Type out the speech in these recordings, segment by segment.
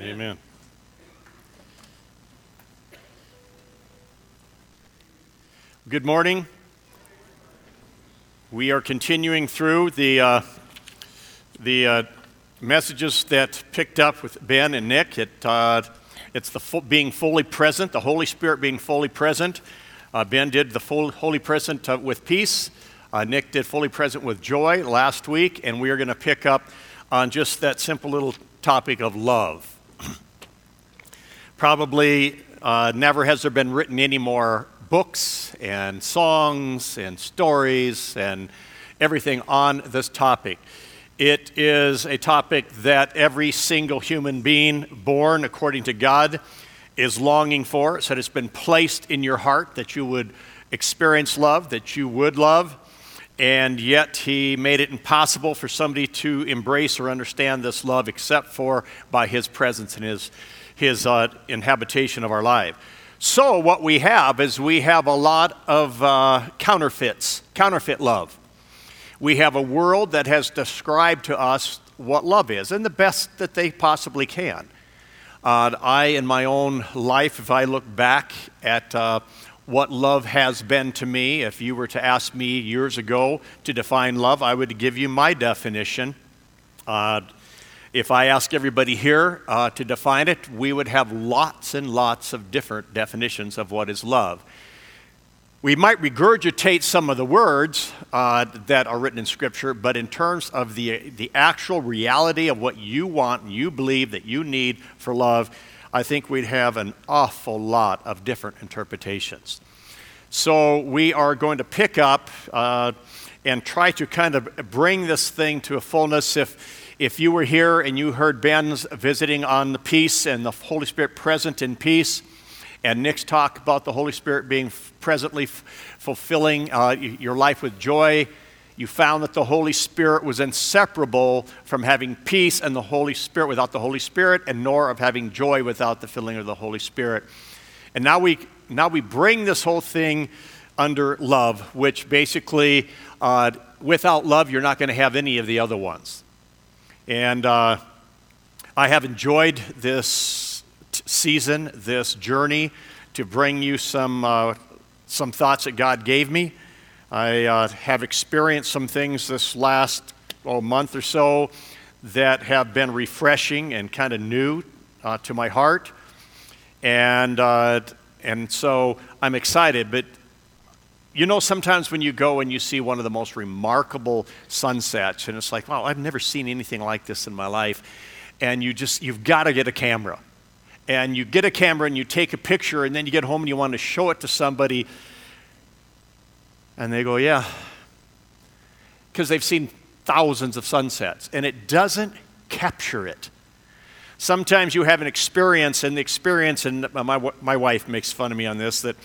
Amen. Good morning. We are continuing through the, uh, the uh, messages that picked up with Ben and Nick. It, uh, it's the being fully present, the Holy Spirit being fully present. Uh, ben did the full, Holy Present uh, with peace. Uh, Nick did fully present with joy last week, and we are going to pick up on just that simple little topic of love. Probably uh, never has there been written any more books and songs and stories and everything on this topic. It is a topic that every single human being born according to God is longing for. So it's been placed in your heart that you would experience love, that you would love, and yet He made it impossible for somebody to embrace or understand this love except for by His presence and His his uh, inhabitation of our life. So, what we have is we have a lot of uh, counterfeits, counterfeit love. We have a world that has described to us what love is, and the best that they possibly can. Uh, I, in my own life, if I look back at uh, what love has been to me, if you were to ask me years ago to define love, I would give you my definition. Uh, if I ask everybody here uh, to define it, we would have lots and lots of different definitions of what is love. We might regurgitate some of the words uh, that are written in Scripture, but in terms of the, the actual reality of what you want and you believe that you need for love, I think we'd have an awful lot of different interpretations. So we are going to pick up uh, and try to kind of bring this thing to a fullness. If if you were here and you heard Ben's visiting on the peace and the Holy Spirit present in peace, and Nick's talk about the Holy Spirit being presently f- fulfilling uh, your life with joy, you found that the Holy Spirit was inseparable from having peace and the Holy Spirit without the Holy Spirit, and nor of having joy without the filling of the Holy Spirit. And now we, now we bring this whole thing under love, which basically, uh, without love, you're not going to have any of the other ones. And uh, I have enjoyed this t- season, this journey, to bring you some, uh, some thoughts that God gave me. I uh, have experienced some things this last oh, month or so that have been refreshing and kind of new uh, to my heart. And, uh, and so I'm excited, but you know, sometimes when you go and you see one of the most remarkable sunsets, and it's like, wow, I've never seen anything like this in my life. And you just, you've got to get a camera. And you get a camera and you take a picture, and then you get home and you want to show it to somebody. And they go, yeah. Because they've seen thousands of sunsets, and it doesn't capture it. Sometimes you have an experience, and the experience, and my, my wife makes fun of me on this, that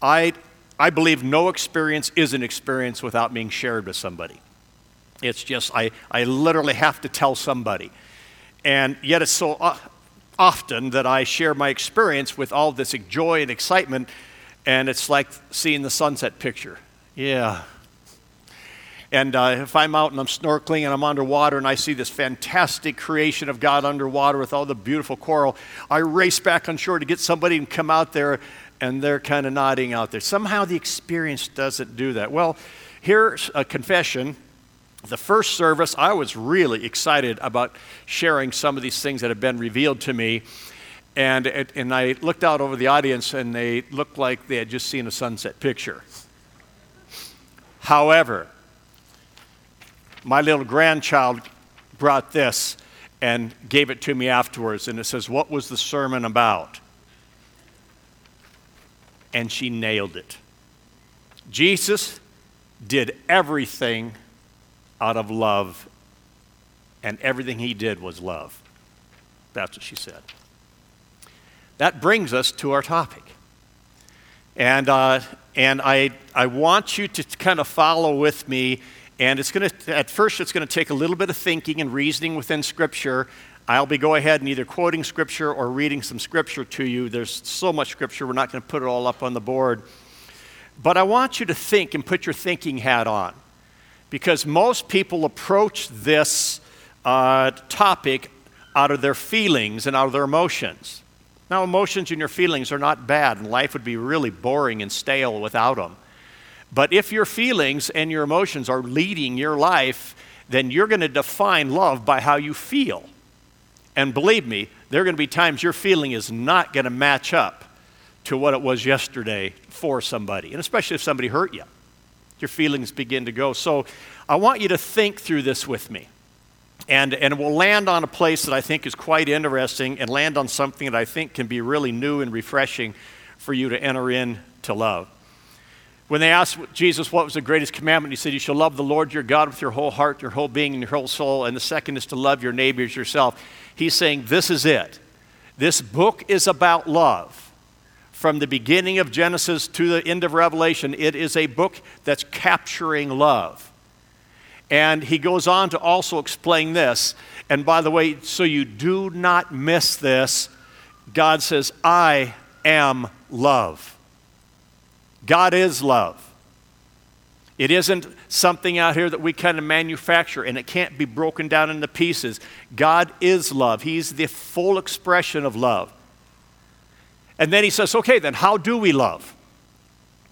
I, I believe no experience is an experience without being shared with somebody. It's just, I, I literally have to tell somebody. And yet it's so uh, often that I share my experience with all this joy and excitement, and it's like seeing the sunset picture. Yeah. And uh, if I'm out and I'm snorkeling and I'm underwater and I see this fantastic creation of God underwater with all the beautiful coral, I race back on shore to get somebody and come out there and they're kind of nodding out there. Somehow the experience doesn't do that. Well, here's a confession. The first service, I was really excited about sharing some of these things that have been revealed to me. And, it, and I looked out over the audience, and they looked like they had just seen a sunset picture. However, my little grandchild brought this and gave it to me afterwards, and it says, What was the sermon about? And she nailed it. Jesus did everything out of love, and everything he did was love. That's what she said. That brings us to our topic. And, uh, and I, I want you to kind of follow with me. And it's going to, at first, it's going to take a little bit of thinking and reasoning within Scripture I'll be go ahead and either quoting scripture or reading some scripture to you. There's so much scripture, we're not going to put it all up on the board. But I want you to think and put your thinking hat on because most people approach this uh, topic out of their feelings and out of their emotions. Now, emotions and your feelings are not bad, and life would be really boring and stale without them. But if your feelings and your emotions are leading your life, then you're going to define love by how you feel. And believe me, there are going to be times your feeling is not going to match up to what it was yesterday for somebody, and especially if somebody hurt you. Your feelings begin to go. So I want you to think through this with me. And, and we'll land on a place that I think is quite interesting and land on something that I think can be really new and refreshing for you to enter in to love. When they asked Jesus what was the greatest commandment, he said, You shall love the Lord your God with your whole heart, your whole being, and your whole soul. And the second is to love your neighbors yourself. He's saying, This is it. This book is about love. From the beginning of Genesis to the end of Revelation, it is a book that's capturing love. And he goes on to also explain this. And by the way, so you do not miss this, God says, I am love. God is love. It isn't something out here that we kind of manufacture and it can't be broken down into pieces. God is love. He's the full expression of love. And then he says, okay, then how do we love?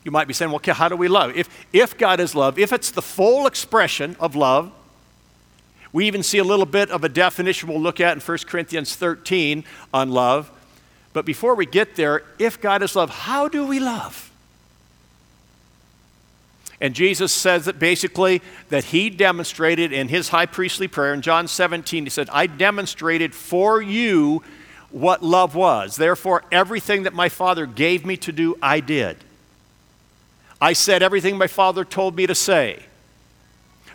You might be saying, well, okay, how do we love? If, if God is love, if it's the full expression of love, we even see a little bit of a definition we'll look at in 1 Corinthians 13 on love. But before we get there, if God is love, how do we love? And Jesus says that basically that he demonstrated in his high priestly prayer in John 17, he said, I demonstrated for you what love was. Therefore, everything that my Father gave me to do, I did. I said everything my Father told me to say.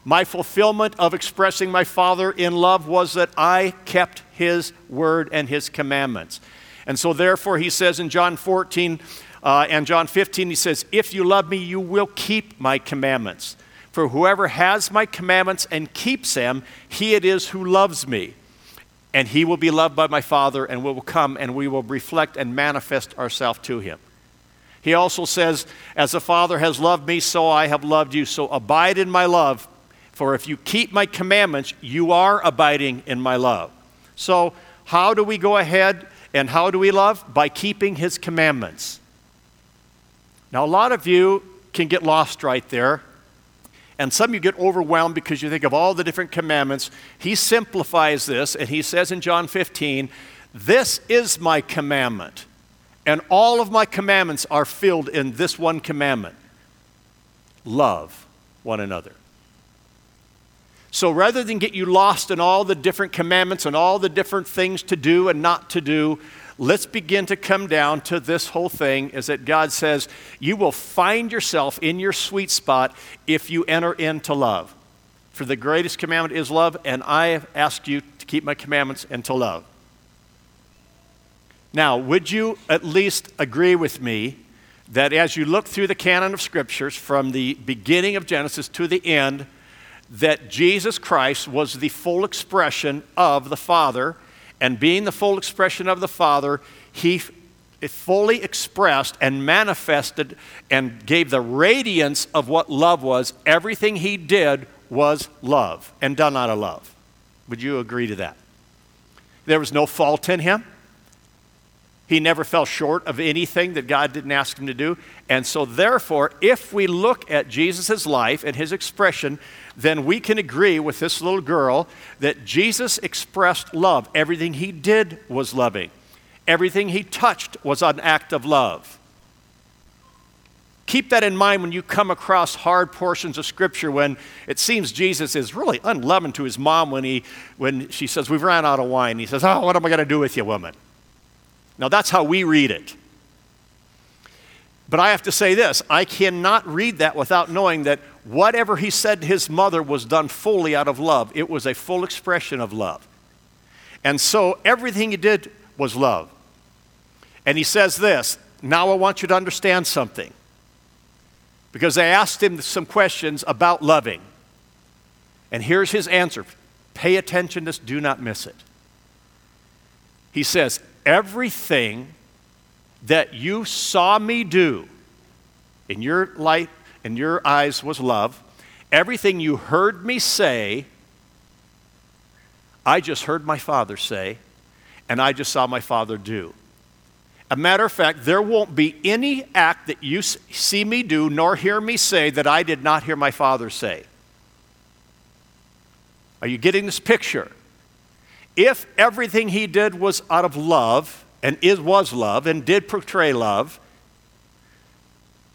My fulfillment of expressing my Father in love was that I kept His word and His commandments. And so, therefore, He says in John 14 uh, and John 15, He says, If you love me, you will keep my commandments. For whoever has my commandments and keeps them, he it is who loves me. And he will be loved by my Father, and we will come and we will reflect and manifest ourselves to him. He also says, As the Father has loved me, so I have loved you. So abide in my love, for if you keep my commandments, you are abiding in my love. So, how do we go ahead and how do we love? By keeping his commandments. Now, a lot of you can get lost right there. And some of you get overwhelmed because you think of all the different commandments. He simplifies this and he says in John 15, This is my commandment and all of my commandments are filled in this one commandment love one another. So rather than get you lost in all the different commandments and all the different things to do and not to do, let's begin to come down to this whole thing is that God says, You will find yourself in your sweet spot if you enter into love. For the greatest commandment is love, and I asked you to keep my commandments and to love. Now, would you at least agree with me that as you look through the canon of scriptures from the beginning of Genesis to the end, that Jesus Christ was the full expression of the Father, and being the full expression of the Father, he fully expressed and manifested and gave the radiance of what love was. Everything he did was love and done out of love. Would you agree to that? There was no fault in him. He never fell short of anything that God didn't ask him to do. And so, therefore, if we look at Jesus' life and his expression, then we can agree with this little girl that Jesus expressed love. Everything he did was loving, everything he touched was an act of love. Keep that in mind when you come across hard portions of Scripture when it seems Jesus is really unloving to his mom when, he, when she says, We've ran out of wine. He says, Oh, what am I going to do with you, woman? Now, that's how we read it. But I have to say this I cannot read that without knowing that whatever he said to his mother was done fully out of love. It was a full expression of love. And so everything he did was love. And he says this now I want you to understand something. Because they asked him some questions about loving. And here's his answer pay attention to this, do not miss it. He says, everything that you saw me do in your light, in your eyes was love. Everything you heard me say, I just heard my Father say, and I just saw my Father do. A matter of fact, there won't be any act that you see me do nor hear me say that I did not hear my Father say. Are you getting this picture? If everything he did was out of love, and is, was love, and did portray love,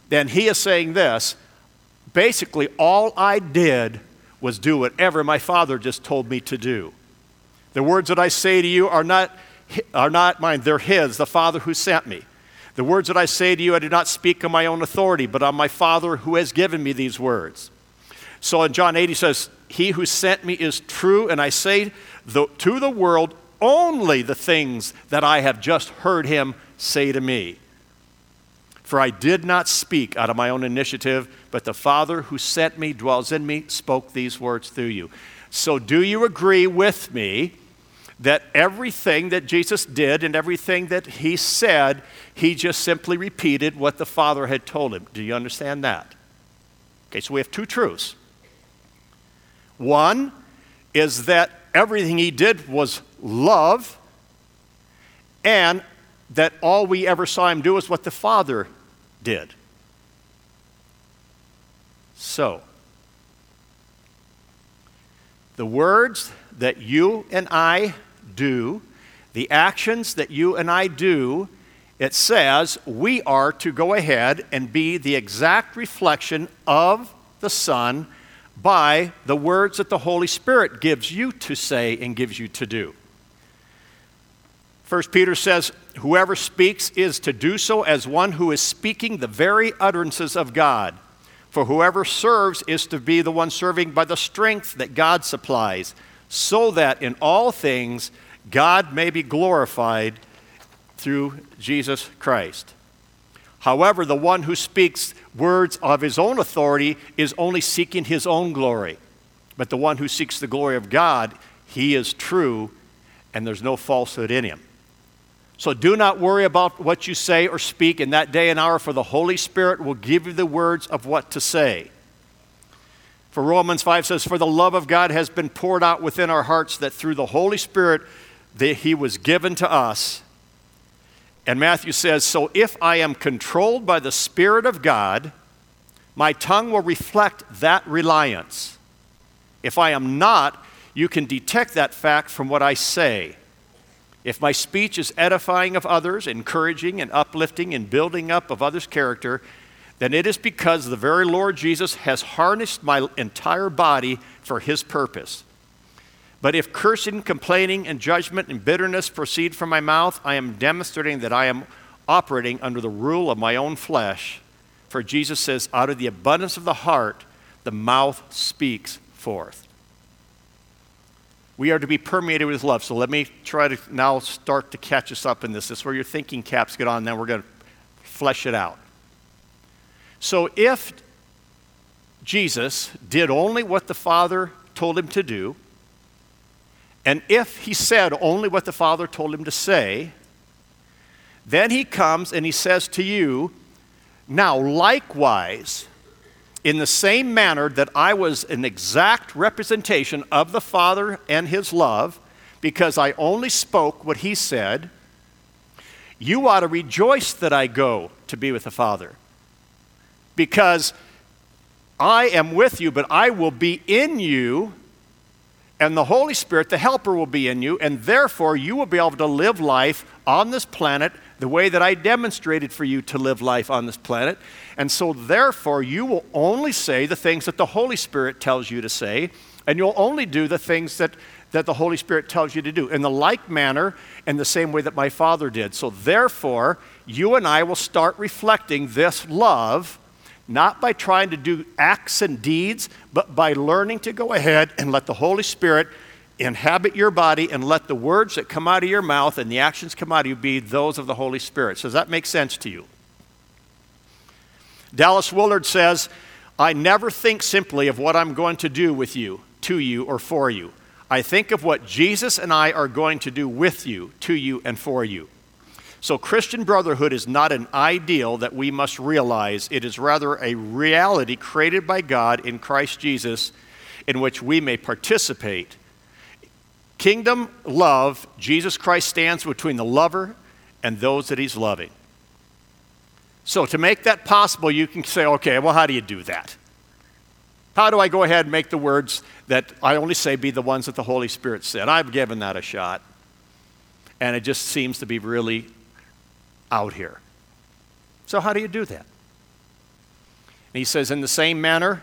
then he is saying this basically, all I did was do whatever my Father just told me to do. The words that I say to you are not are not mine, they're His, the Father who sent me. The words that I say to you, I do not speak on my own authority, but on my Father who has given me these words. So in John 8, he says, He who sent me is true, and I say the, to the world only the things that I have just heard him say to me. For I did not speak out of my own initiative, but the Father who sent me dwells in me, spoke these words through you. So, do you agree with me that everything that Jesus did and everything that he said, he just simply repeated what the Father had told him. Do you understand that? Okay, so we have two truths. One is that everything he did was love, and that all we ever saw him do was what the Father did. So, the words that you and I do, the actions that you and I do, it says we are to go ahead and be the exact reflection of the Son by the words that the Holy Spirit gives you to say and gives you to do. First Peter says, Whoever speaks is to do so as one who is speaking the very utterances of God. For whoever serves is to be the one serving by the strength that God supplies, so that in all things God may be glorified through Jesus Christ. However, the one who speaks words of his own authority is only seeking his own glory. But the one who seeks the glory of God, he is true, and there's no falsehood in him. So do not worry about what you say or speak in that day and hour, for the Holy Spirit will give you the words of what to say. For Romans 5 says, For the love of God has been poured out within our hearts, that through the Holy Spirit that He was given to us. And Matthew says, So if I am controlled by the Spirit of God, my tongue will reflect that reliance. If I am not, you can detect that fact from what I say. If my speech is edifying of others, encouraging and uplifting and building up of others' character, then it is because the very Lord Jesus has harnessed my entire body for his purpose. But if cursing, complaining, and judgment and bitterness proceed from my mouth, I am demonstrating that I am operating under the rule of my own flesh. For Jesus says, out of the abundance of the heart, the mouth speaks forth. We are to be permeated with love. So let me try to now start to catch us up in this. This is where your thinking caps get on, then we're going to flesh it out. So if Jesus did only what the Father told him to do, and if he said only what the Father told him to say, then he comes and he says to you, Now, likewise, in the same manner that I was an exact representation of the Father and his love, because I only spoke what he said, you ought to rejoice that I go to be with the Father. Because I am with you, but I will be in you, and the Holy Spirit, the Helper, will be in you, and therefore you will be able to live life on this planet the way that I demonstrated for you to live life on this planet. And so, therefore, you will only say the things that the Holy Spirit tells you to say, and you'll only do the things that, that the Holy Spirit tells you to do in the like manner and the same way that my Father did. So, therefore, you and I will start reflecting this love not by trying to do acts and deeds, but by learning to go ahead and let the Holy Spirit inhabit your body and let the words that come out of your mouth and the actions come out of you be those of the Holy Spirit. So does that make sense to you? Dallas Willard says, I never think simply of what I'm going to do with you, to you, or for you. I think of what Jesus and I are going to do with you, to you, and for you. So, Christian brotherhood is not an ideal that we must realize. It is rather a reality created by God in Christ Jesus in which we may participate Kingdom love, Jesus Christ stands between the lover and those that he's loving. So, to make that possible, you can say, okay, well, how do you do that? How do I go ahead and make the words that I only say be the ones that the Holy Spirit said? I've given that a shot. And it just seems to be really out here. So, how do you do that? And he says, in the same manner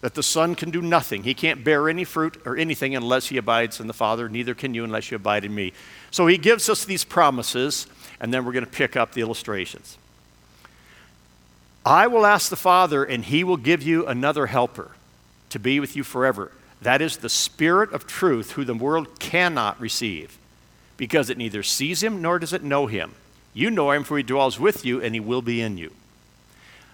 that the Son can do nothing, he can't bear any fruit or anything unless he abides in the Father, neither can you unless you abide in me. So, he gives us these promises, and then we're going to pick up the illustrations. I will ask the Father, and he will give you another helper to be with you forever. That is the Spirit of truth, who the world cannot receive, because it neither sees him nor does it know him. You know him, for he dwells with you, and he will be in you.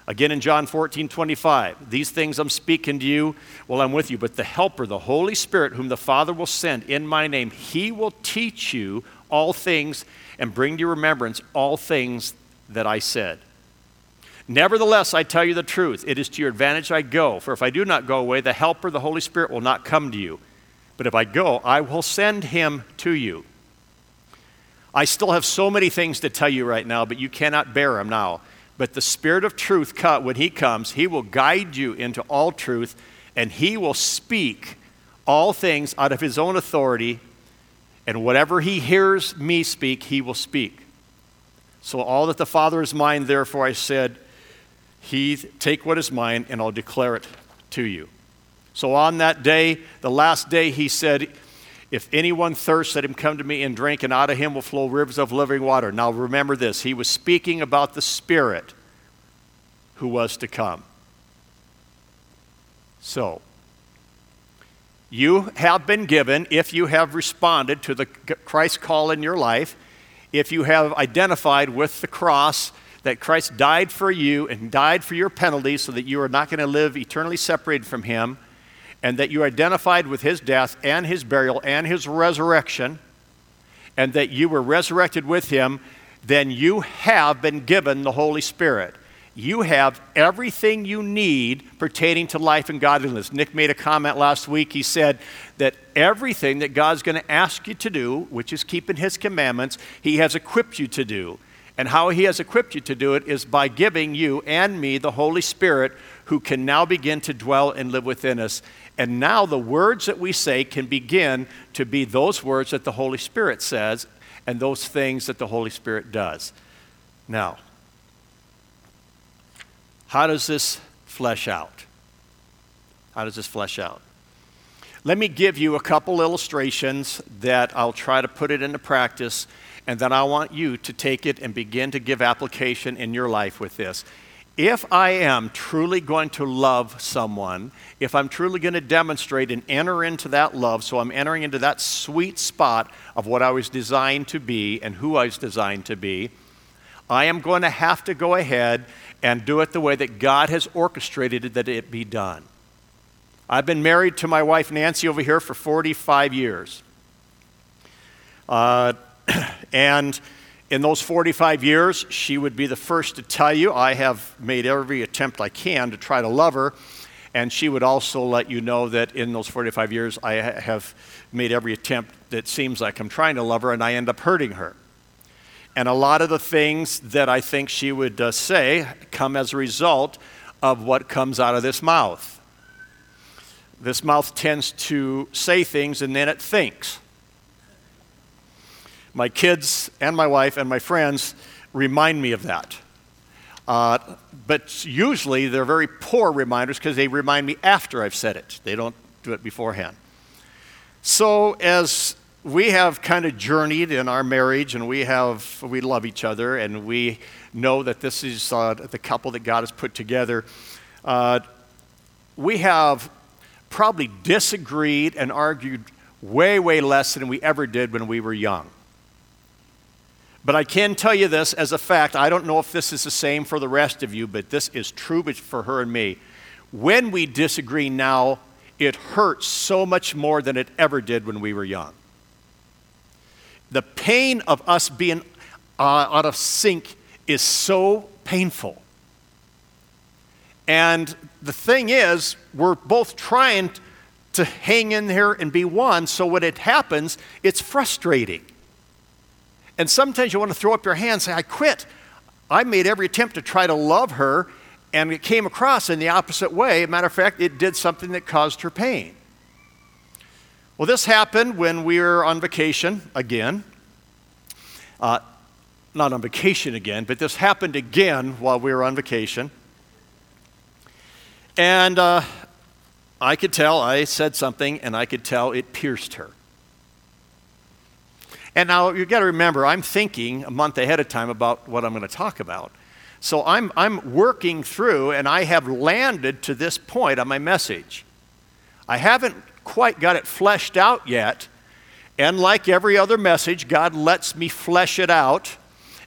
Again in John 14, 25, these things I'm speaking to you while I'm with you, but the Helper, the Holy Spirit, whom the Father will send in my name, he will teach you all things and bring to your remembrance all things that I said. Nevertheless, I tell you the truth. It is to your advantage I go. For if I do not go away, the Helper, the Holy Spirit, will not come to you. But if I go, I will send him to you. I still have so many things to tell you right now, but you cannot bear them now. But the Spirit of truth, when he comes, he will guide you into all truth, and he will speak all things out of his own authority. And whatever he hears me speak, he will speak. So all that the Father is mine, therefore I said, he take what is mine and I'll declare it to you. So on that day, the last day, he said, If anyone thirsts, let him come to me and drink, and out of him will flow rivers of living water. Now remember this, he was speaking about the Spirit who was to come. So, you have been given, if you have responded to the Christ call in your life, if you have identified with the cross that Christ died for you and died for your penalty so that you are not going to live eternally separated from Him, and that you identified with His death and His burial and His resurrection, and that you were resurrected with Him, then you have been given the Holy Spirit. You have everything you need pertaining to life and godliness. Nick made a comment last week. He said that everything that God's going to ask you to do, which is keeping His commandments, He has equipped you to do. And how He has equipped you to do it is by giving you and me the Holy Spirit who can now begin to dwell and live within us. And now the words that we say can begin to be those words that the Holy Spirit says and those things that the Holy Spirit does. Now, how does this flesh out? How does this flesh out? Let me give you a couple illustrations that I'll try to put it into practice and then I want you to take it and begin to give application in your life with this. If I am truly going to love someone, if I'm truly going to demonstrate and enter into that love, so I'm entering into that sweet spot of what I was designed to be and who I was designed to be, I am going to have to go ahead and do it the way that God has orchestrated it that it be done. I've been married to my wife Nancy over here for 45 years. Uh, and in those 45 years, she would be the first to tell you, I have made every attempt I can to try to love her. And she would also let you know that in those 45 years, I have made every attempt that seems like I'm trying to love her, and I end up hurting her. And a lot of the things that I think she would uh, say come as a result of what comes out of this mouth. This mouth tends to say things and then it thinks my kids and my wife and my friends remind me of that. Uh, but usually they're very poor reminders because they remind me after I've said it. They don't do it beforehand. So as we have kind of journeyed in our marriage and we have we love each other and we know that this is uh, the couple that God has put together, uh, we have probably disagreed and argued way, way less than we ever did when we were young. But I can tell you this as a fact. I don't know if this is the same for the rest of you, but this is true for her and me. When we disagree now, it hurts so much more than it ever did when we were young. The pain of us being uh, out of sync is so painful. And the thing is, we're both trying to hang in there and be one. So when it happens, it's frustrating. And sometimes you want to throw up your hands and say, I quit. I made every attempt to try to love her, and it came across in the opposite way. matter of fact, it did something that caused her pain. Well, this happened when we were on vacation again. Uh, not on vacation again, but this happened again while we were on vacation. And uh, I could tell I said something, and I could tell it pierced her. And now you've got to remember, I'm thinking a month ahead of time about what I'm going to talk about. So I'm, I'm working through, and I have landed to this point on my message. I haven't quite got it fleshed out yet. And like every other message, God lets me flesh it out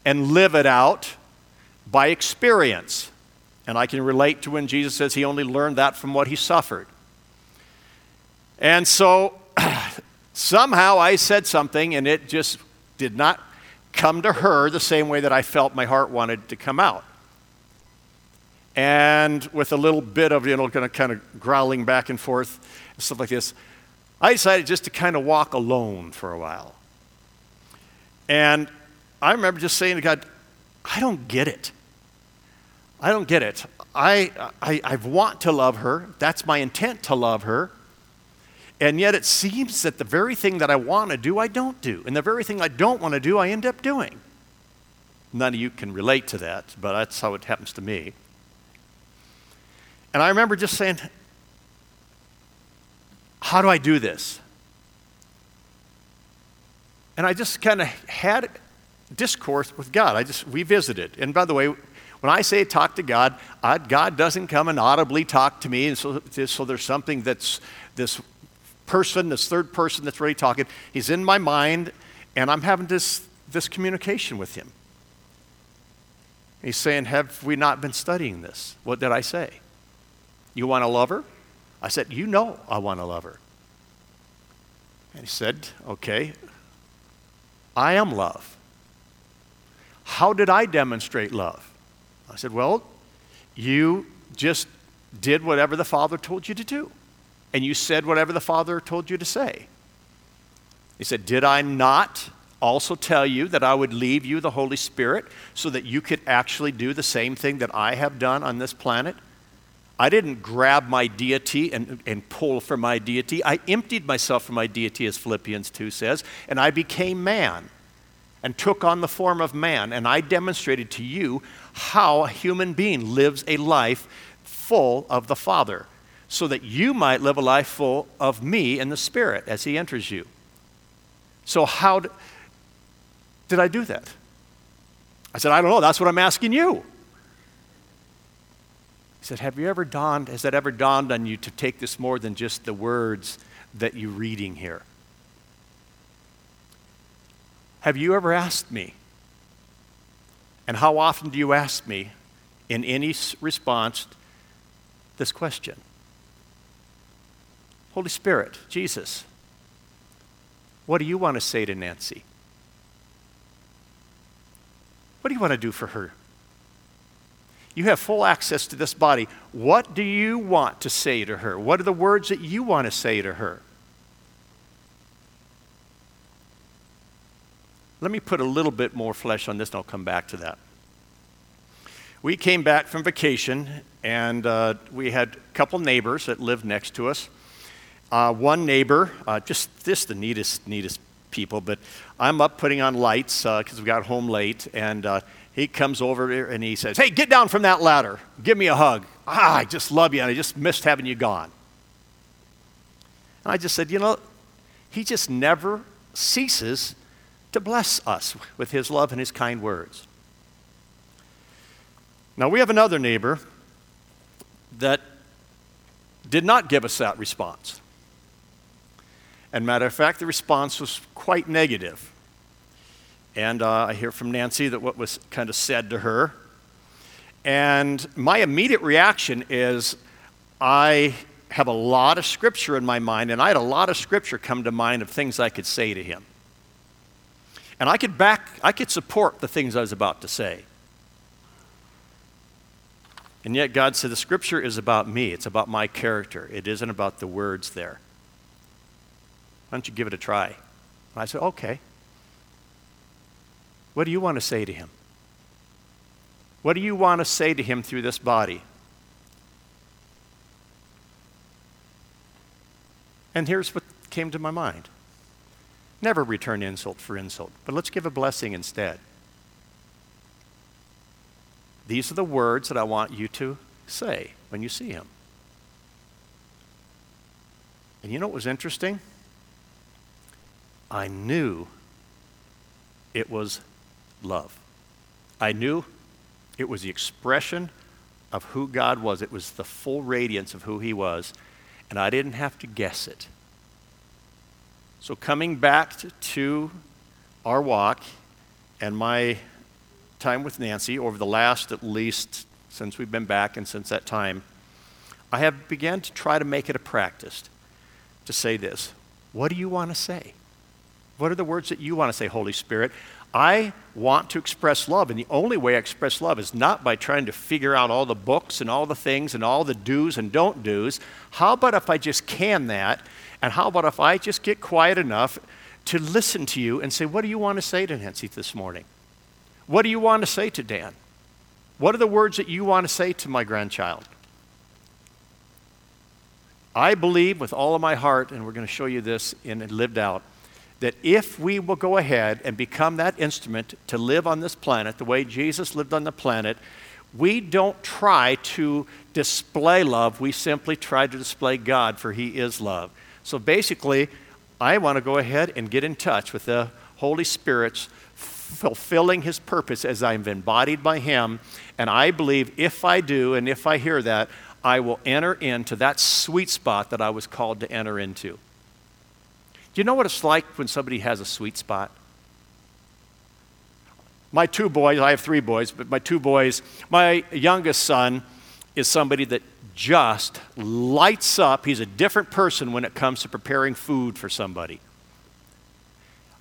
and live it out by experience. And I can relate to when Jesus says he only learned that from what he suffered. And so somehow I said something and it just did not come to her the same way that I felt my heart wanted to come out. And with a little bit of, you know, kind of, kind of growling back and forth and stuff like this, I decided just to kind of walk alone for a while. And I remember just saying to God, I don't get it. I don't get it. I, I, I want to love her. That's my intent to love her. And yet it seems that the very thing that I want to do, I don't do. And the very thing I don't want to do, I end up doing. None of you can relate to that, but that's how it happens to me. And I remember just saying, How do I do this? And I just kind of had discourse with God. I just, we visited. And by the way, when I say talk to God, God doesn't come and audibly talk to me. And so, so there's something that's this person, this third person that's really talking. He's in my mind, and I'm having this, this communication with him. He's saying, Have we not been studying this? What did I say? You want to love her? I said, You know I want to love her. And he said, Okay, I am love. How did I demonstrate love? I said, Well, you just did whatever the Father told you to do, and you said whatever the Father told you to say. He said, Did I not also tell you that I would leave you the Holy Spirit so that you could actually do the same thing that I have done on this planet? I didn't grab my deity and, and pull from my deity. I emptied myself from my deity, as Philippians 2 says, and I became man and took on the form of man. And I demonstrated to you how a human being lives a life full of the Father, so that you might live a life full of me and the Spirit as He enters you. So, how d- did I do that? I said, I don't know. That's what I'm asking you. He said, Have you ever dawned, has that ever dawned on you to take this more than just the words that you're reading here? Have you ever asked me? And how often do you ask me in any response this question? Holy Spirit, Jesus, what do you want to say to Nancy? What do you want to do for her? You have full access to this body. What do you want to say to her? What are the words that you want to say to her? Let me put a little bit more flesh on this, and I'll come back to that. We came back from vacation, and uh, we had a couple neighbors that lived next to us. Uh, one neighbor, uh, just this, the neatest, neatest people, but I'm up putting on lights because uh, we got home late, and uh, he comes over and he says, Hey, get down from that ladder. Give me a hug. Ah, I just love you, and I just missed having you gone. And I just said, You know, he just never ceases to bless us with his love and his kind words. Now, we have another neighbor that did not give us that response. And matter of fact, the response was quite negative. And uh, I hear from Nancy that what was kind of said to her. And my immediate reaction is I have a lot of scripture in my mind, and I had a lot of scripture come to mind of things I could say to him. And I could back, I could support the things I was about to say. And yet God said the scripture is about me. It's about my character. It isn't about the words there. Why don't you give it a try? And I said, Okay. What do you want to say to him? What do you want to say to him through this body? And here's what came to my mind never return insult for insult, but let's give a blessing instead. These are the words that I want you to say when you see him. And you know what was interesting? I knew it was love. I knew it was the expression of who God was, it was the full radiance of who He was, and I didn't have to guess it. So, coming back to our walk and my time with Nancy over the last, at least since we've been back and since that time, I have begun to try to make it a practice to say this What do you want to say? What are the words that you want to say, Holy Spirit? I want to express love, and the only way I express love is not by trying to figure out all the books and all the things and all the do's and don't do's. How about if I just can that? And how about if I just get quiet enough to listen to you and say, What do you want to say to Nancy this morning? What do you want to say to Dan? What are the words that you want to say to my grandchild? I believe with all of my heart, and we're going to show you this in lived out that if we will go ahead and become that instrument to live on this planet the way Jesus lived on the planet, we don't try to display love, we simply try to display God, for He is love. So basically, I want to go ahead and get in touch with the Holy Spirit's fulfilling His purpose as I'm embodied by Him. And I believe if I do and if I hear that, I will enter into that sweet spot that I was called to enter into. Do you know what it's like when somebody has a sweet spot? My two boys, I have three boys, but my two boys, my youngest son is somebody that just lights up. He's a different person when it comes to preparing food for somebody.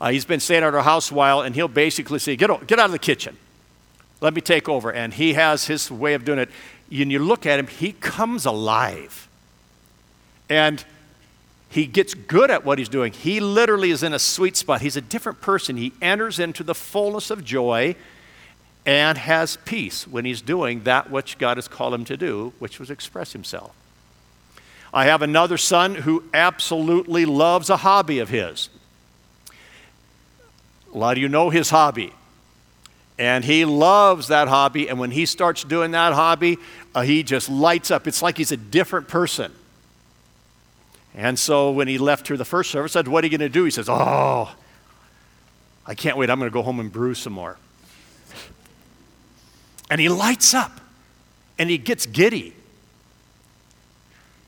Uh, he's been staying at our house a while, and he'll basically say, get, get out of the kitchen. Let me take over. And he has his way of doing it. And you look at him, he comes alive. And he gets good at what he's doing. He literally is in a sweet spot. He's a different person. He enters into the fullness of joy and has peace when he's doing that which God has called him to do, which was express himself. I have another son who absolutely loves a hobby of his. A lot of you know his hobby. And he loves that hobby. And when he starts doing that hobby, uh, he just lights up. It's like he's a different person. And so when he left here the first service, I said, What are you going to do? He says, Oh, I can't wait. I'm going to go home and brew some more. And he lights up and he gets giddy.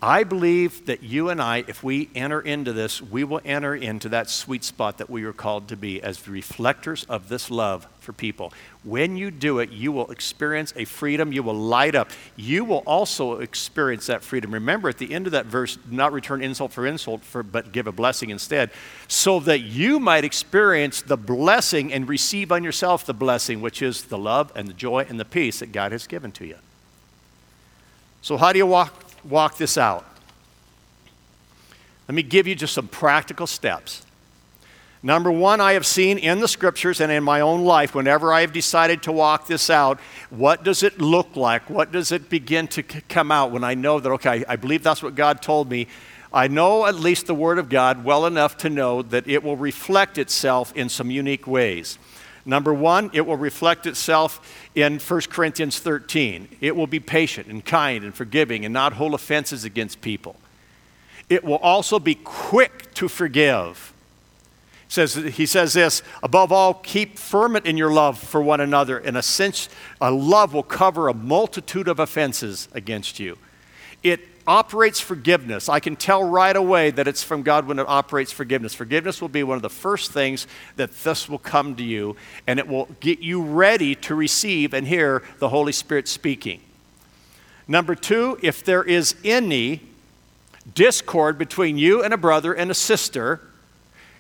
I believe that you and I, if we enter into this, we will enter into that sweet spot that we are called to be as reflectors of this love for people. When you do it, you will experience a freedom. You will light up. You will also experience that freedom. Remember at the end of that verse, not return insult for insult, for, but give a blessing instead, so that you might experience the blessing and receive on yourself the blessing, which is the love and the joy and the peace that God has given to you. So, how do you walk walk this out? Let me give you just some practical steps. Number one, I have seen in the scriptures and in my own life, whenever I have decided to walk this out, what does it look like? What does it begin to c- come out when I know that, okay, I believe that's what God told me? I know at least the Word of God well enough to know that it will reflect itself in some unique ways. Number one, it will reflect itself in 1 Corinthians 13. It will be patient and kind and forgiving and not hold offenses against people. It will also be quick to forgive. Says, he says this above all, keep fervent in your love for one another. In a sense, a love will cover a multitude of offenses against you. It operates forgiveness. I can tell right away that it's from God when it operates forgiveness. Forgiveness will be one of the first things that this will come to you, and it will get you ready to receive and hear the Holy Spirit speaking. Number two, if there is any discord between you and a brother and a sister,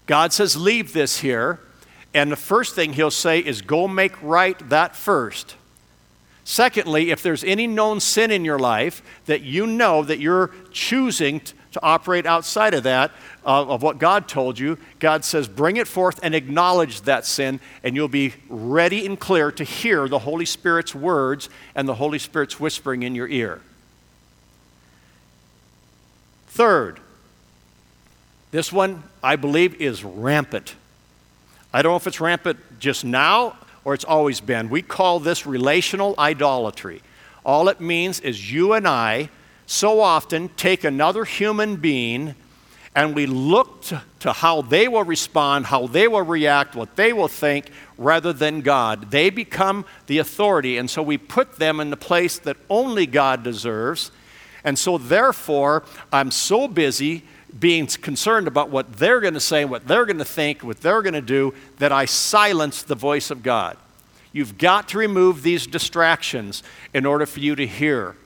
God says, leave this here. And the first thing he'll say is, go make right that first. Secondly, if there's any known sin in your life that you know that you're choosing to operate outside of that, uh, of what God told you, God says, bring it forth and acknowledge that sin, and you'll be ready and clear to hear the Holy Spirit's words and the Holy Spirit's whispering in your ear. Third, this one, I believe, is rampant. I don't know if it's rampant just now or it's always been. We call this relational idolatry. All it means is you and I so often take another human being and we look to, to, how they will respond, how they will react, what they will think, rather than God. They become the authority, and so we put them in the place that only God deserves. And so, therefore, I'm so busy being concerned about what they're going to say, what they're going to think, what they're going to do, that I silence the voice of God. You've got to remove these distractions in order for you to hear.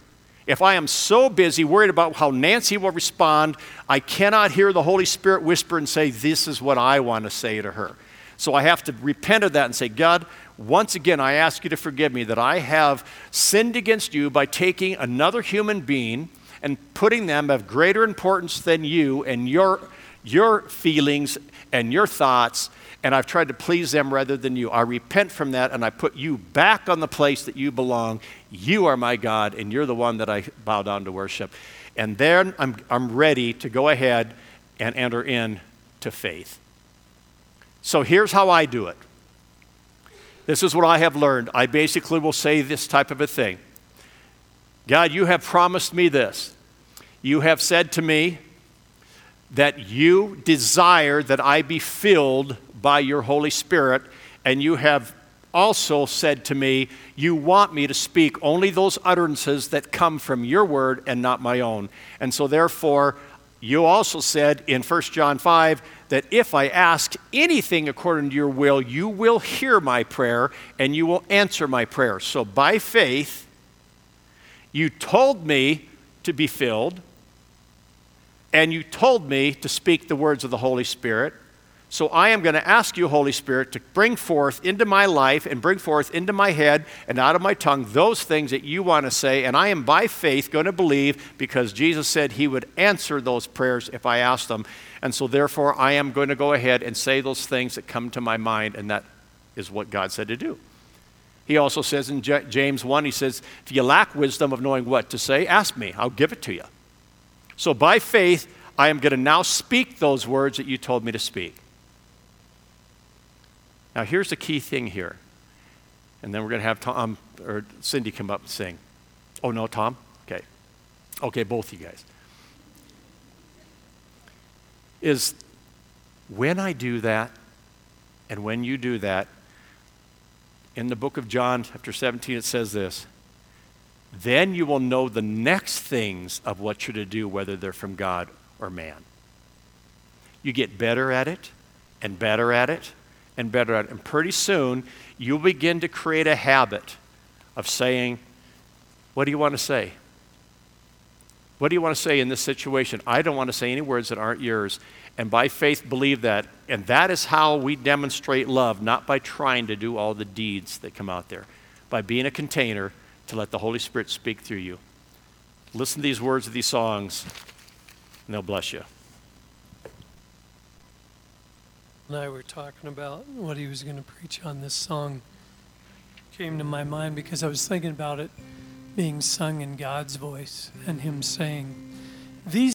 If I am so busy worried about how Nancy will respond, I cannot hear the Holy Spirit whisper and say, This is what I want to say to her. So I have to repent of that and say, God, once again, I ask you to forgive me that I have sinned against you by taking another human being and putting them of greater importance than you and your, your feelings and your thoughts and I've tried to please them rather than you. I repent from that and I put you back on the place that you belong. You are my God, and you're the one that I bow down to worship. And then I'm, I'm ready to go ahead and enter in to faith. So here's how I do it. This is what I have learned. I basically will say this type of a thing God, you have promised me this. You have said to me that you desire that I be filled by your Holy Spirit, and you have also said to me, You want me to speak only those utterances that come from your word and not my own. And so, therefore, you also said in 1 John 5 that if I ask anything according to your will, you will hear my prayer and you will answer my prayer. So, by faith, you told me to be filled, and you told me to speak the words of the Holy Spirit. So I am going to ask you, Holy Spirit, to bring forth into my life and bring forth into my head and out of my tongue those things that you want to say. And I am by faith going to believe because Jesus said he would answer those prayers if I asked them. And so therefore, I am going to go ahead and say those things that come to my mind. And that is what God said to do. He also says in James 1, he says, If you lack wisdom of knowing what to say, ask me, I'll give it to you. So by faith, I am going to now speak those words that you told me to speak. Now, here's the key thing here. And then we're going to have Tom um, or Cindy come up and sing. Oh, no, Tom? Okay. Okay, both you guys. Is when I do that and when you do that, in the book of John, chapter 17, it says this then you will know the next things of what you're to do, whether they're from God or man. You get better at it and better at it and better at it. And pretty soon, you'll begin to create a habit of saying, What do you want to say? What do you want to say in this situation? I don't want to say any words that aren't yours. And by faith, believe that. And that is how we demonstrate love, not by trying to do all the deeds that come out there, by being a container to let the Holy Spirit speak through you. Listen to these words of these songs, and they'll bless you and I were talking about what he was going to preach on this song came to my mind because I was thinking about it being sung in God's voice and him saying, These